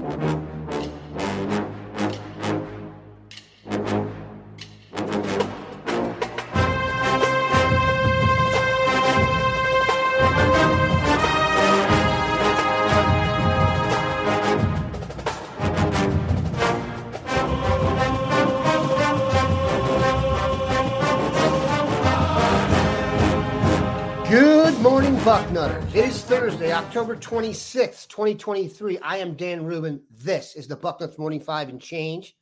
Bucknutters. October 26th, 2023. I am Dan Rubin. This is the Bucknuts Morning Five and Change.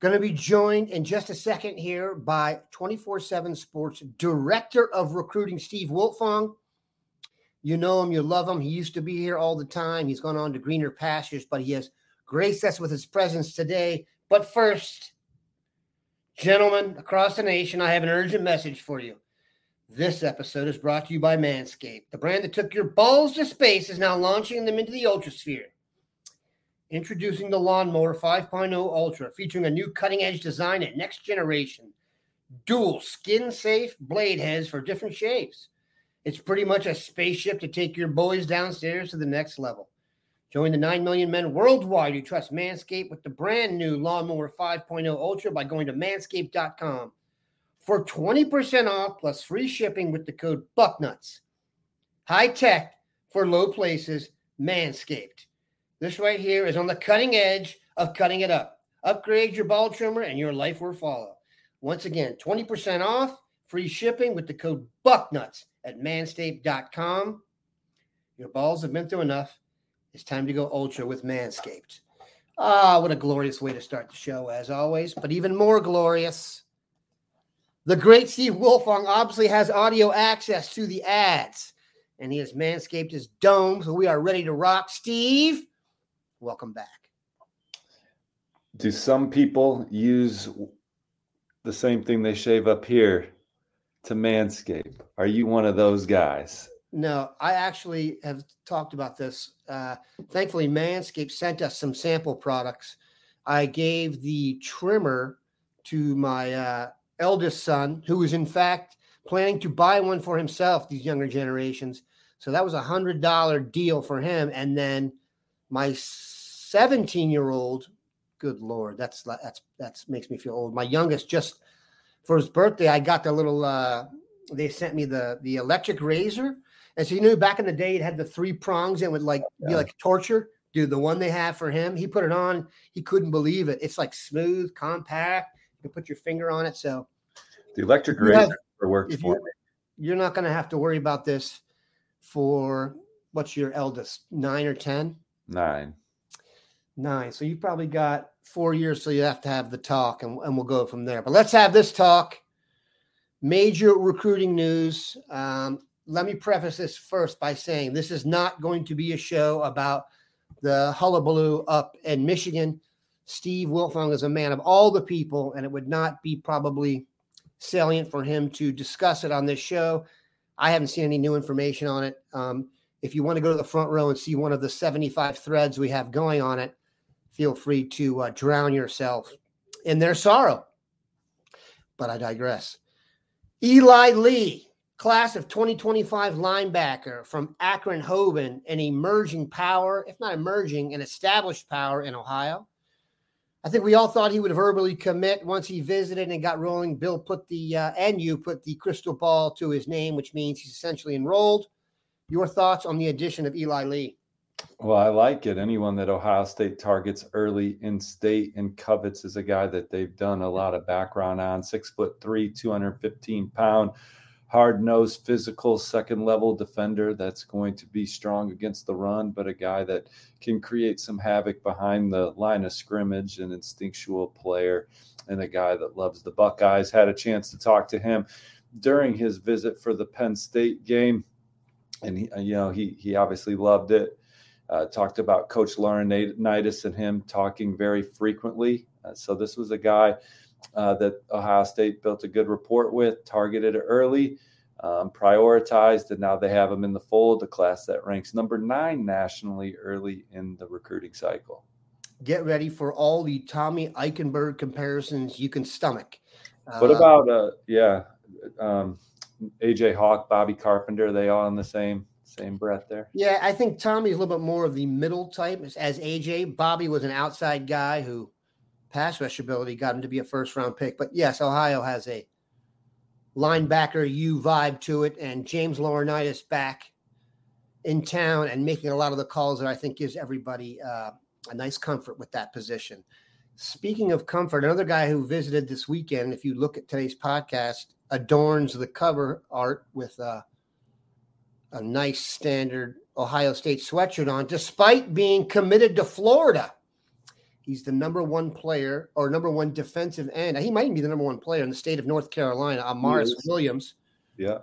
Going to be joined in just a second here by 24 7 Sports Director of Recruiting, Steve Wiltfong. You know him, you love him. He used to be here all the time. He's gone on to greener pastures, but he has graced us with his presence today. But first, gentlemen across the nation, I have an urgent message for you. This episode is brought to you by Manscaped. The brand that took your balls to space is now launching them into the ultrasphere. Introducing the Lawnmower 5.0 Ultra, featuring a new cutting edge design and next generation dual skin safe blade heads for different shapes. It's pretty much a spaceship to take your boys downstairs to the next level. Join the 9 million men worldwide who trust Manscaped with the brand new Lawnmower 5.0 Ultra by going to manscaped.com for 20% off plus free shipping with the code BUCKNUTS. High tech for low places, Manscaped. This right here is on the cutting edge of cutting it up. Upgrade your ball trimmer and your life will follow. Once again, 20% off, free shipping with the code BUCKNUTS at manscaped.com. Your balls have been through enough. It's time to go ultra with Manscaped. Ah, what a glorious way to start the show, as always, but even more glorious the great Steve Wiltfong obviously has audio access to the ads, and he has manscaped his dome, so we are ready to rock. Steve, welcome back. Do some people use the same thing they shave up here to manscape? Are you one of those guys? No, I actually have talked about this. Uh, thankfully, Manscaped sent us some sample products. I gave the trimmer to my uh, eldest son, who was in fact planning to buy one for himself, these younger generations. So that was a hundred dollar deal for him. And then my 17 year old, good Lord, that's, that's, that's makes me feel old. My youngest just for his birthday, I got the little, uh, they sent me the, the electric razor. And so, you knew back in the day, it had the three prongs and would like yeah. be like torture. Dude, the one they have for him, he put it on. He couldn't believe it. It's like smooth, compact you can put your finger on it. So the electric razor works for me. You're not going to have to worry about this for what's your eldest, nine or 10? Nine. Nine. So you've probably got four years. So you have to have the talk and, and we'll go from there. But let's have this talk. Major recruiting news. Um, let me preface this first by saying this is not going to be a show about the hullabaloo up in Michigan. Steve Wiltfong is a man of all the people, and it would not be probably salient for him to discuss it on this show. I haven't seen any new information on it. Um, if you want to go to the front row and see one of the 75 threads we have going on it, feel free to uh, drown yourself in their sorrow. But I digress. Eli Lee, class of 2025 linebacker from Akron Hoban, an emerging power, if not emerging, an established power in Ohio. I think we all thought he would verbally commit once he visited and got rolling. Bill put the uh, and you put the crystal ball to his name, which means he's essentially enrolled. Your thoughts on the addition of Eli Lee? Well, I like it. Anyone that Ohio State targets early in state and covets is a guy that they've done a lot of background on. Six foot three, 215 pound hard nosed, physical, second level defender that's going to be strong against the run, but a guy that can create some havoc behind the line of scrimmage, an instinctual player, and a guy that loves the Buckeyes. Had a chance to talk to him during his visit for the Penn State game, and he, you know he he obviously loved it. Uh, talked about Coach Laurinaitis and him talking very frequently. Uh, so this was a guy uh, that Ohio State built a good rapport with, targeted early, um, prioritized, and now they have him in the fold, a class that ranks number nine nationally early in the recruiting cycle. Get ready for all the Tommy Eichenberg comparisons you can stomach. What uh, about uh, yeah, um, AJ Hawk, Bobby Carpenter? They all in the same same breath there. Yeah, I think Tommy's a little bit more of the middle type as AJ. Bobby was an outside guy who pass rush ability got him to be a first round pick. But yes, Ohio has a linebacker U vibe to it, and James Laurinaitis back in town and making a lot of the calls that I think gives everybody uh, a nice comfort with that position. Speaking of comfort, another guy who visited this weekend, if you look at today's podcast, adorns the cover art with uh, a nice standard Ohio State sweatshirt on, despite being committed to Florida. He's the number one player or number one defensive end. He might be the number one player in the state of North Carolina, Amaris Williams. Yeah.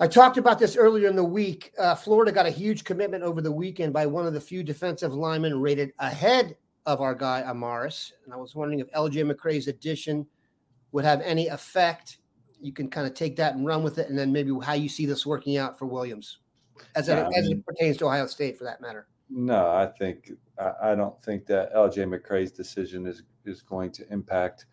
I talked about this earlier in the week. Uh, Florida got a huge commitment over the weekend by one of the few defensive linemen rated ahead of our guy Amaris. And I was wondering if LJ McCray's addition would have any effect. You can kind of take that and run with it, and then maybe how you see this working out for Williams, as, it, as it pertains to Ohio State, for that matter. No, I think I don't think that LJ McCray's decision is is going to impact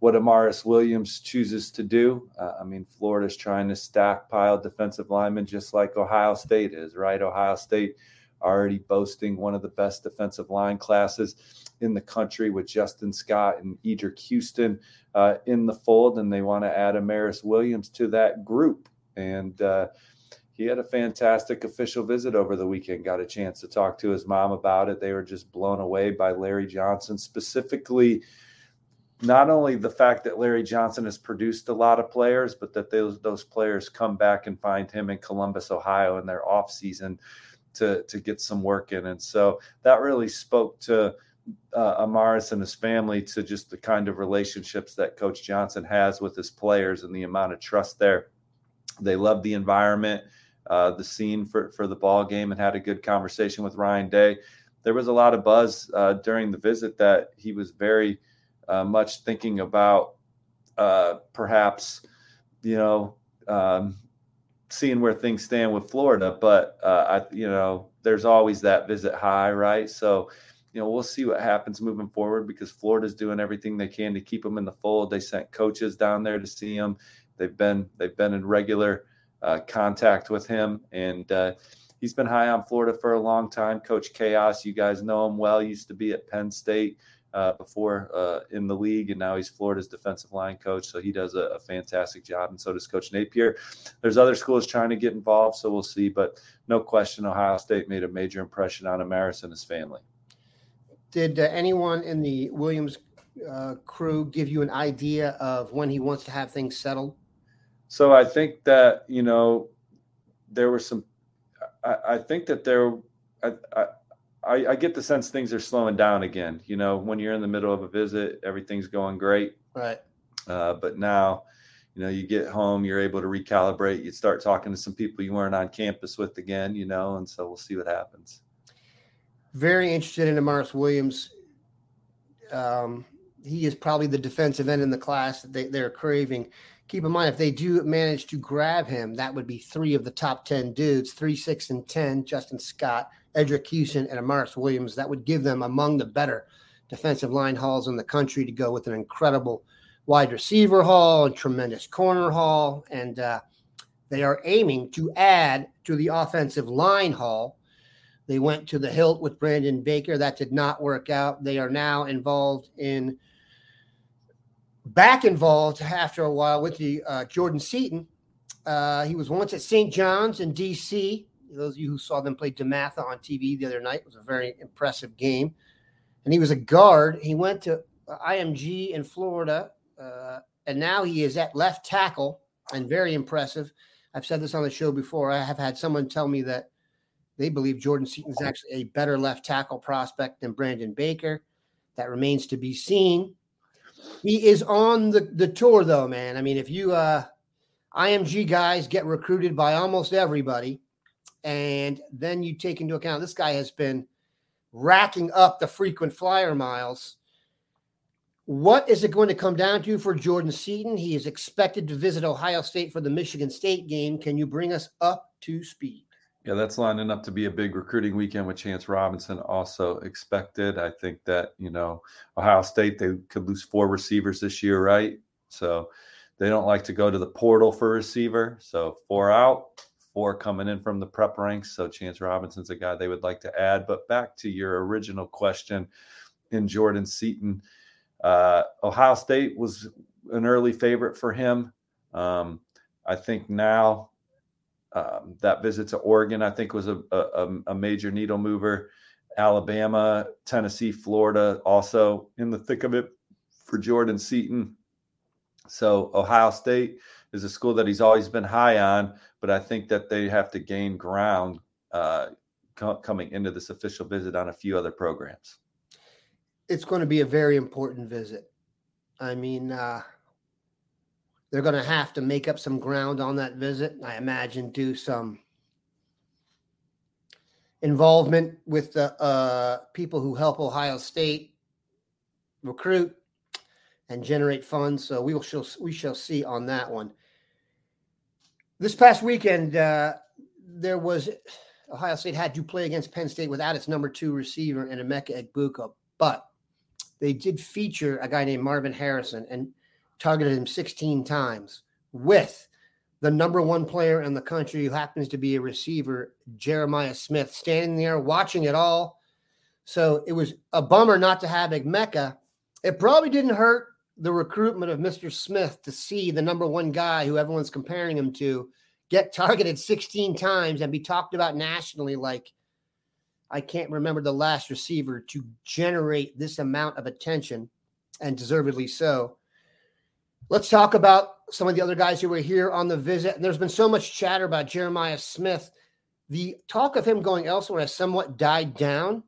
what Amaris Williams chooses to do. Uh, I mean, Florida's trying to stockpile defensive linemen just like Ohio State is, right? Ohio State already boasting one of the best defensive line classes in the country with Justin Scott and Eddrick Houston uh, in the fold, and they want to add Amaris Williams to that group. And uh, he had a fantastic official visit over the weekend. Got a chance to talk to his mom about it. They were just blown away by Larry Johnson, specifically not only the fact that Larry Johnson has produced a lot of players, but that those those players come back and find him in Columbus, Ohio, in their off season to to get some work in. And so that really spoke to uh, Amaris and his family to just the kind of relationships that Coach Johnson has with his players and the amount of trust there. They love the environment uh, the scene for for the ball game and had a good conversation with Ryan Day. There was a lot of buzz uh, during the visit that he was very uh, much thinking about uh, perhaps you know um, seeing where things stand with Florida, but uh, I you know there's always that visit high, right? So you know, we'll see what happens moving forward because Florida's doing everything they can to keep them in the fold. They sent coaches down there to see them. They've been they've been in regular uh, contact with him. And uh, he's been high on Florida for a long time. Coach Chaos, you guys know him well. He used to be at Penn State uh, before uh, in the league, and now he's Florida's defensive line coach. So he does a, a, fantastic job, and so does Coach Napier. There's other schools trying to get involved, so we'll see. But no question, Ohio State made a major impression on Amaris and his family. Did uh, anyone in the Williams uh, crew give you an idea of when he wants to have things settled? So I think that you know there were some. I, I think that there. I, I, I get the sense things are slowing down again. You know, when you're in the middle of a visit, everything's going great. Right. Uh, but now, you know, you get home, you're able to recalibrate. You start talking to some people you weren't on campus with again. You know, and so we'll see what happens. Very interested in Amaris Williams. Um, he is probably the defensive end in the class that they, they're craving keep in mind if they do manage to grab him, that would be three of the top 10 dudes, three, six, and 10, Justin Scott, Eddrick Houston, and Amaris Williams. That would give them among the better defensive line hauls in the country to go with an incredible wide receiver haul and tremendous corner haul. And uh, they are aiming to add to the offensive line haul. They went to the hilt with Brandon Baker. That did not work out. They are now involved in back involved after a while with the uh, Jordan Seaton. Uh, he was once at St. John's in D.C. Those of you who saw them play DeMatha on TV the other night was a very impressive game. And he was a guard. He went to IMG in Florida, uh, and now he is at left tackle and very impressive. I've said this on the show before. I have had someone tell me that they believe Jordan Seaton is actually a better left tackle prospect than Brandon Baker. That remains to be seen. He is on the, the tour though, man. I mean, if you uh IMG guys get recruited by almost everybody, and then you take into account this guy has been racking up the frequent flyer miles. What is it going to come down to for Jordan Seaton? He is expected to visit Ohio State for the Michigan State game. Can you bring us up to speed? Yeah, that's lining up to be a big recruiting weekend with Chance Robinson also expected. I think that, you know, Ohio State, they could lose four receivers this year, right? So they don't like to go to the portal for receiver. So four out, four coming in from the prep ranks. So Chance Robinson's a guy they would like to add. But back to your original question in Jordan Seaton, uh, Ohio State was an early favorite for him. Um, I think now um, that visit to Oregon, I think, was a, a, a major needle mover. Alabama, Tennessee, Florida, also in the thick of it for Jordan Seaton. So Ohio State is a school that he's always been high on, but I think that they have to gain ground uh, co- coming into this official visit on a few other programs. It's going to be a very important visit. I mean, uh, they're going to have to make up some ground on that visit. I imagine do some involvement with the uh, people who help Ohio State recruit and generate funds. So we will shall we shall see on that one. This past weekend, uh, there was Ohio State had to play against Penn State without its number two receiver in Emeka Egbuka, but they did feature a guy named Marvin Harrison and targeted him 16 times with the number one player in the country who happens to be a receiver, Jeremiah Smith, standing there watching it all. So it was a bummer not to have Egbuka. It probably didn't hurt the recruitment of Mr. Smith to see the number one guy who everyone's comparing him to get targeted 16 times and be talked about nationally like I can't remember the last receiver to generate this amount of attention and deservedly so. Let's talk about some of the other guys who were here on the visit. And there's been so much chatter about Jeremiah Smith. The talk of him going elsewhere has somewhat died down.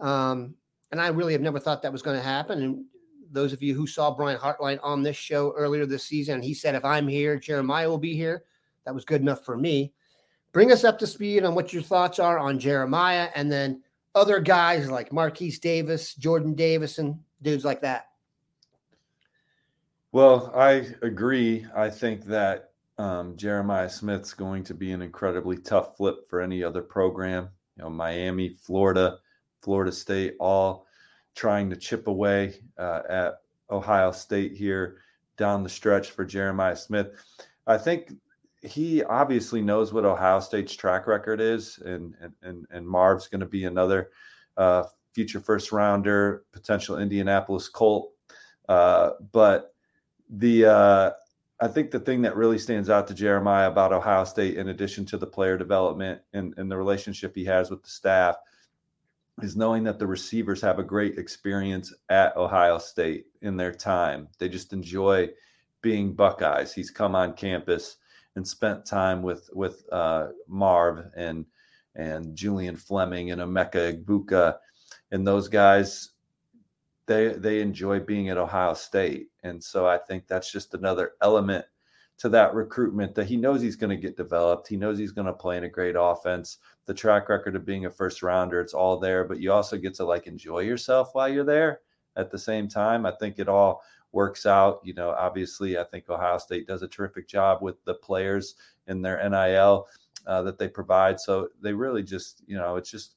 Um, and I really have never thought that was going to happen. And those of you who saw Brian Hartline on this show earlier this season, he said, if I'm here, Jeremiah will be here. That was good enough for me. Bring us up to speed on what your thoughts are on Jeremiah and then other guys like Marquise Davis, Jordan Davison, dudes like that. Well, I agree. I think that um, Jeremiah Smith's going to be an incredibly tough flip for any other program. You know, Miami, Florida, Florida State, all trying to chip away uh, at Ohio State here down the stretch for Jeremiah Smith. I think he obviously knows what Ohio State's track record is, and and and Marv's going to be another uh, future first rounder, potential Indianapolis Colt. Uh, but the uh, I think the thing that really stands out to Jeremiah about Ohio State, in addition to the player development and, and the relationship he has with the staff, is knowing that the receivers have a great experience at Ohio State in their time. They just enjoy being Buckeyes. He's come on campus and spent time with with uh, Marv and and Julian Fleming and Emeka Egbuka and those guys. They they enjoy being at Ohio State, and so I think that's just another element to that recruitment that he knows he's going to get developed. He knows he's going to play in a great offense. The track record of being a first rounder, it's all there, but you also get to like enjoy yourself while you're there at the same time. I think it all works out. You know, obviously, I think Ohio State does a terrific job with the players in their NIL uh, that they provide. So they really just, you know, it's just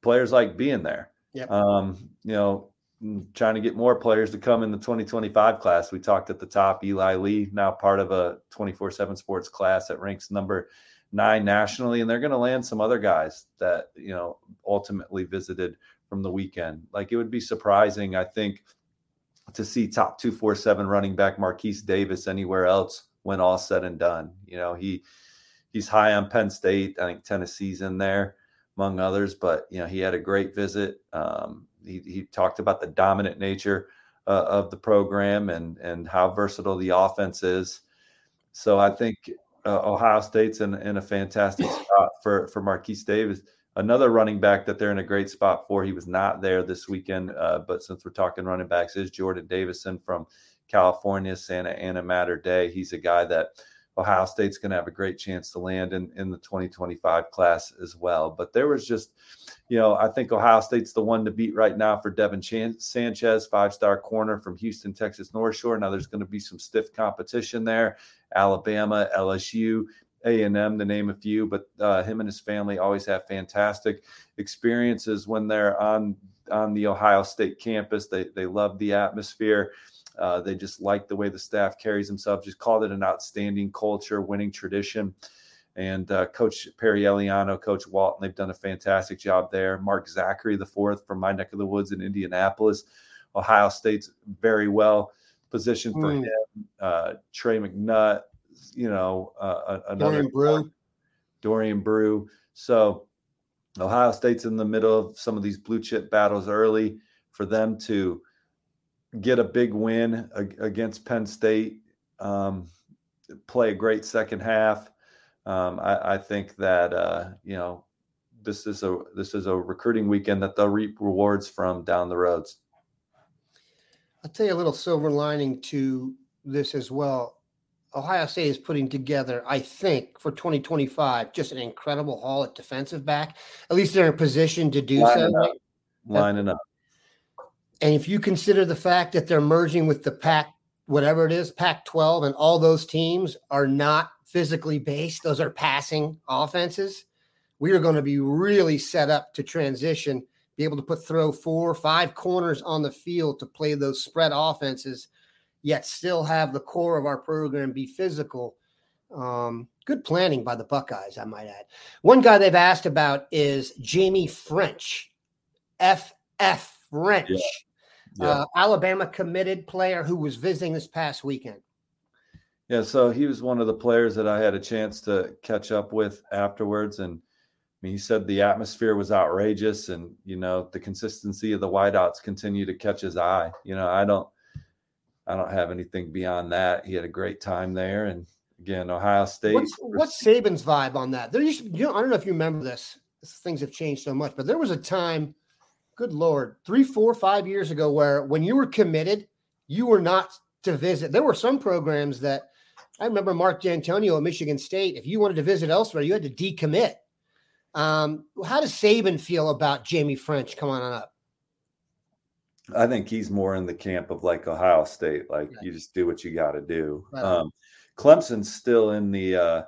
players like being there. Yep. Um, you know, Mm, trying to get more players to come in the 2025 class. We talked at the top, Eli Lee, now part of a 24 7 sports class that ranks number nine nationally. And they're going to land some other guys that, you know, ultimately visited from the weekend. Like it would be surprising, I think, to see top 247 running back Marquise Davis anywhere else when all said and done. You know, he he's high on Penn State. I think Tennessee's in there among others, but you know, he had a great visit. Um, he, he talked about the dominant nature uh, of the program and and how versatile the offense is. So I think uh, Ohio State's in, in a fantastic spot for for Marquise Davis. Another running back that they're in a great spot for. He was not there this weekend, uh, but since we're talking running backs, is Jordan Davison from California, Santa Ana Mater Dei. He's a guy that Ohio State's going to have a great chance to land in, in the 2025 class as well. But there was just, you know, I think Ohio State's the one to beat right now for Devin Chan- Sanchez, five star corner from Houston, Texas North Shore. Now there's going to be some stiff competition there. Alabama, LSU, a&M to name a few but uh, him and his family always have fantastic experiences when they're on on the ohio state campus they they love the atmosphere uh, they just like the way the staff carries themselves. Just called it an outstanding culture, winning tradition. and uh, Coach Perry Eliano, Coach Walton. They've done a fantastic job there. Mark Zackery, the fourth from my neck of the woods in Indianapolis. Ohio State's very well positioned for mm. him. Uh, Trey McNutt, you know, uh, another Dorian Brew. Dorian Brew. So Ohio State's in the middle of some of these blue chip battles early for them to get a big win against Penn State, um, play a great second half. Um, I, I, think that uh, you know this is a this is a recruiting weekend that they'll reap rewards from down the roads. I'll tell you a little silver lining to this as well. Ohio State is putting together, I think, for 2025, just an incredible haul at defensive back. At least they're in a position to do Lining so. Up. Lining up. And if you consider the fact that they're merging with the Pac, whatever it is, Pac 12, and all those teams are not physically based, those are passing offenses. We are going to be really set up to transition, be able to put throw four, five corners on the field to play those spread offenses yet still have the core of our program be physical. Um, good planning by the Buckeyes, I might add. One guy they've asked about is Jamie French, FF French, yeah. Yeah. Uh, Alabama committed player who was visiting this past weekend. Yeah, so he was one of the players that I had a chance to catch up with afterwards, and I mean, he said the atmosphere was outrageous, and you know the consistency of the wideouts continue to catch his eye. You know, I don't I don't have anything beyond that. He had a great time there, and again, Ohio State. What's, what's Saban's vibe on that? There used, to, you know, I don't know if you remember this. Things have changed so much, but there was a time, good lord, three, four, five years ago, where when you were committed, you were not to visit. There were some programs that I remember Mark Dantonio at Michigan State. If you wanted to visit elsewhere, you had to decommit. Um, how does Saban feel about Jamie French coming on up? I think he's more in the camp of like Ohio State, like right. you just do what you got to do. Right. Um, Clemson's still in the uh,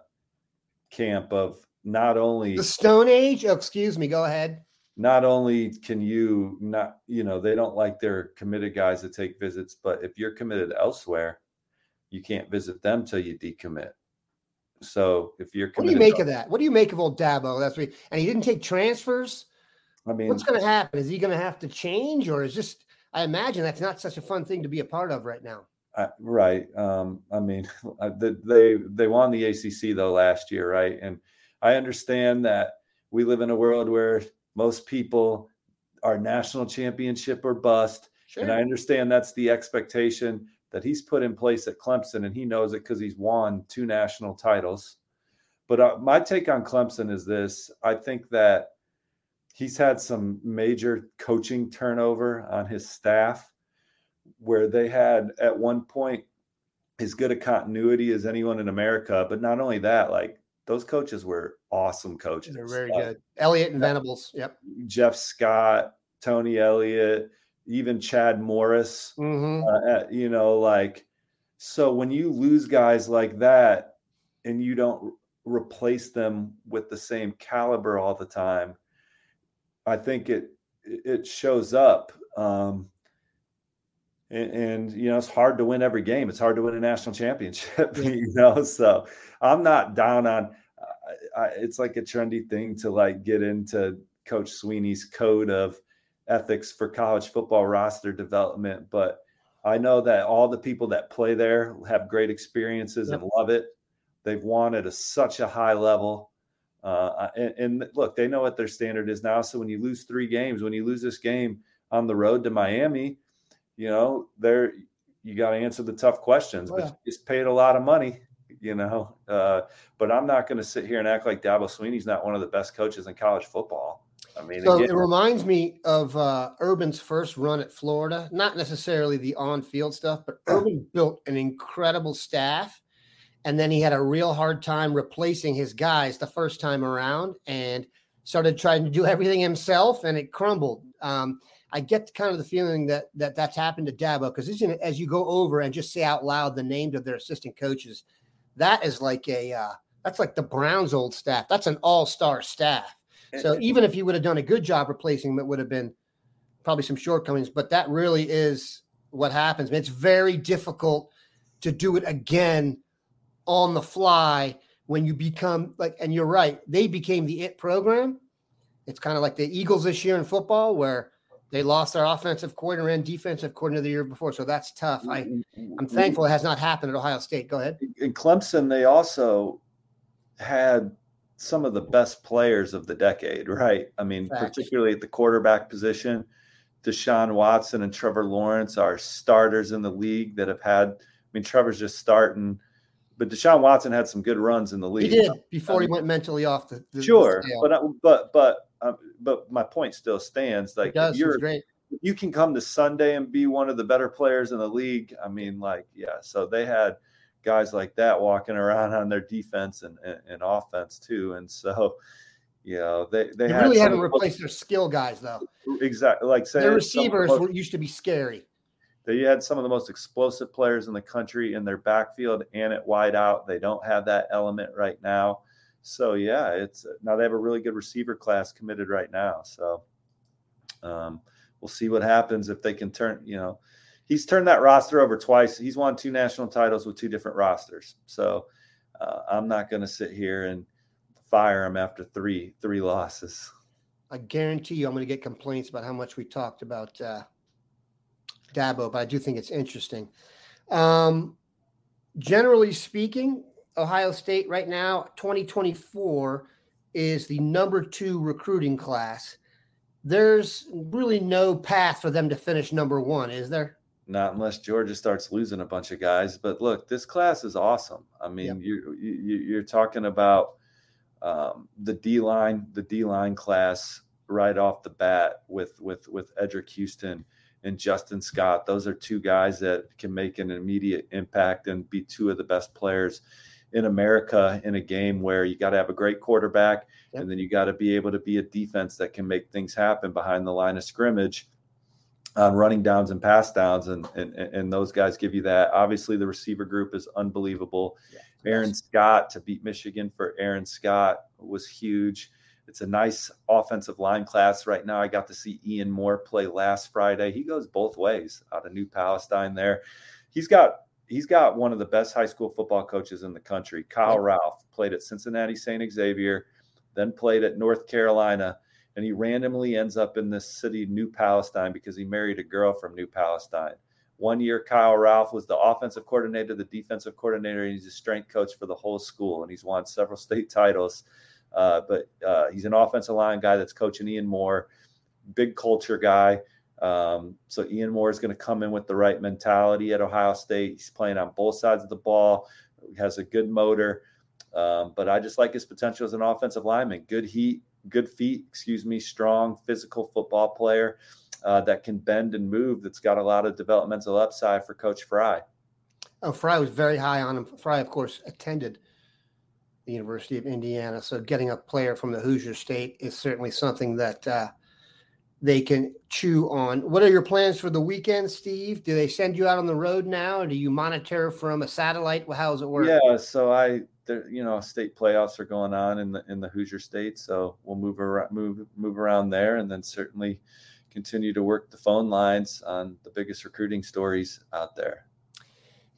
camp of not only the Stone Age. Oh, excuse me. Go ahead. Not only can you not, you know, they don't like their committed guys to take visits, but if you're committed elsewhere, you can't visit them till you decommit. So if you're, what do you make of that? What do you make of old Dabo? That's what, and he didn't take transfers. I mean, what's going to happen? Is he going to have to change, or is just I imagine that's not such a fun thing to be a part of right now. Uh, right. Um, I mean, they they won the ACC though last year, right? And I understand that we live in a world where most people are national championship or bust, sure. and I understand that's the expectation that he's put in place at Clemson, and he knows it because he's won two national titles. But uh, my take on Clemson is this: I think that he's had some major coaching turnover on his staff where they had at one point as good a continuity as anyone in America. But not only that, like those coaches were awesome coaches. They're very uh, good. Elliott and Venables. Yep. Jeff Scott, Tony Elliott, even Chad Morris. Mm-hmm. Uh, you know, like, so when you lose guys like that and you don't replace them with the same caliber all the time, I think it it shows up. Um, and, and, you know it's hard to win every game. It's hard to win a national championship. you know, so I'm not down on. I, it's like a trendy thing to like get into Coach Swinney's code of ethics for college football roster development, but I know that all the people that play there have great experiences yep. and love it. They've won at a, such a high level uh, and, and, look, they know what their standard is now. So when you lose three games, when you lose this game on the road to Miami, you know, there you got to answer the tough questions. Oh. But it's paid a lot of money, you know. Uh, but I'm not going to sit here and act like Dabo Swinney's not one of the best coaches in college football. I mean, so again, it reminds me of uh, Urban's first run at Florida. Not necessarily the on-field stuff, but Urban built an incredible staff and then he had a real hard time replacing his guys the first time around and started trying to do everything himself and it crumbled um, i get kind of the feeling that, that that's happened to dabo because isn't it as you go over and just say out loud the names of their assistant coaches that is like a uh, that's like the browns old staff. That's an all-star staff. So even if he would have done a good job replacing him it would have been probably some shortcomings but that really is what happens. It's very difficult to do it again on the fly when you become like, and you're right, they became the it program. It's kind of like the Eagles this year in football, where they lost their offensive coordinator and defensive coordinator the year before. So that's tough. I, I'm thankful it has not happened at Ohio State. Go ahead. In Clemson, they also had some of the best players of the decade, right? I mean, particularly at the quarterback position. Deshaun Watson and Trevor Lawrence are starters in the league that have had. I mean, Trevor's just starting but Deshaun Watson had some good runs in the league. He did before I he went mentally off the. the sure, the but uh, but but um, but my point still stands. Like does, you're great. You can come to Sunday and be one of the better players in the league. I mean, like yeah. So they had guys like that walking around on their defense and and, and offense too, and so. You know, they they, they really haven't replaced their skill guys though. Exactly, like say their receivers were, used to be scary. They had some of the most explosive players in the country in their backfield and at wide out. They don't have that element right now. So yeah, it's now they have a really good receiver class committed right now. So um, we'll see what happens if they can turn. You know, he's turned that roster over twice. He's won two national titles with two different rosters. So uh, I'm not going to sit here and fire him after three three losses. I guarantee you, I'm going to get complaints about how much we talked about uh, Dabo, but I do think it's interesting. Um, generally speaking, Ohio State right now, 2024 is the number two recruiting class. There's really no path for them to finish number one, is there? Not unless Georgia starts losing a bunch of guys. But look, this class is awesome. I mean, yep. you, you you're talking about um, the D line, the D line class right off the bat with with with Eddrick Houston and Justin Scott. Those are two guys that can make an immediate impact and be two of the best players in America in a game where you got to have a great quarterback yep. and then you got to be able to be a defense that can make things happen behind the line of scrimmage on running downs and pass downs and and, and those guys give you that obviously the receiver group is unbelievable yeah, aaron scott to beat michigan for aaron scott was huge it's a nice offensive line class right now. I got to see Ian Moore play last Friday. He goes both ways out of New Palestine there. He's got he's got one of the best high school football coaches in the country. Kyle Ralph played at Cincinnati St. Xavier, then played at North Carolina, and he randomly ends up in this city, New Palestine, because he married a girl from New Palestine. One year, Kyle Ralph was the offensive coordinator, the defensive coordinator, and he's a strength coach for the whole school. And he's won several state titles uh, but uh, he's an offensive line guy that's coaching Ian Moore, big culture guy. Um, so Ian Moore is going to come in with the right mentality at Ohio State. He's playing on both sides of the ball. Has a good motor, um, but I just like his potential as an offensive lineman. Good heat, good feet. Excuse me, strong physical football player uh, that can bend and move. That's got a lot of developmental upside for Coach Frye. Oh, Frye was very high on him. Frye, of course, attended the University of Indiana. So getting a player from the Hoosier State is certainly something that uh, they can chew on. What are your plans for the weekend, Steve? Do they send you out on the road now, or do you monitor from a satellite? How does it work? Yeah, so I, you know, state playoffs are going on in the in the Hoosier State, so we'll move around, move move around there, and then certainly continue to work the phone lines on the biggest recruiting stories out there.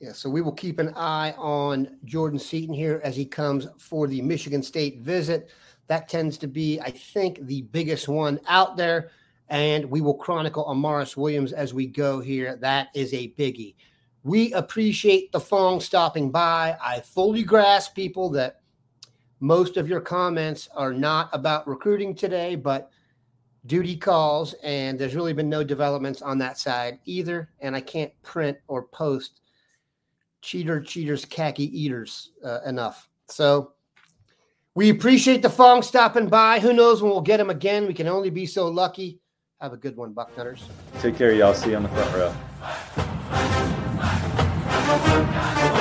Yeah, so we will keep an eye on Jordan Seaton here as he comes for the Michigan State visit. That tends to be, I think, the biggest one out there. And we will chronicle Amaris Williams as we go here. That is a biggie. We appreciate the Fong stopping by. I fully grasp people that most of your comments are not about recruiting today, but duty calls, and there's really been no developments on that side either. And I can't print or post cheater, cheaters, khaki eaters uh, enough. So we appreciate the Fong stopping by. Who knows when we'll get him again? We can only be so lucky. Have a good one, Bucknutters. Take care, y'all. See you on the front row.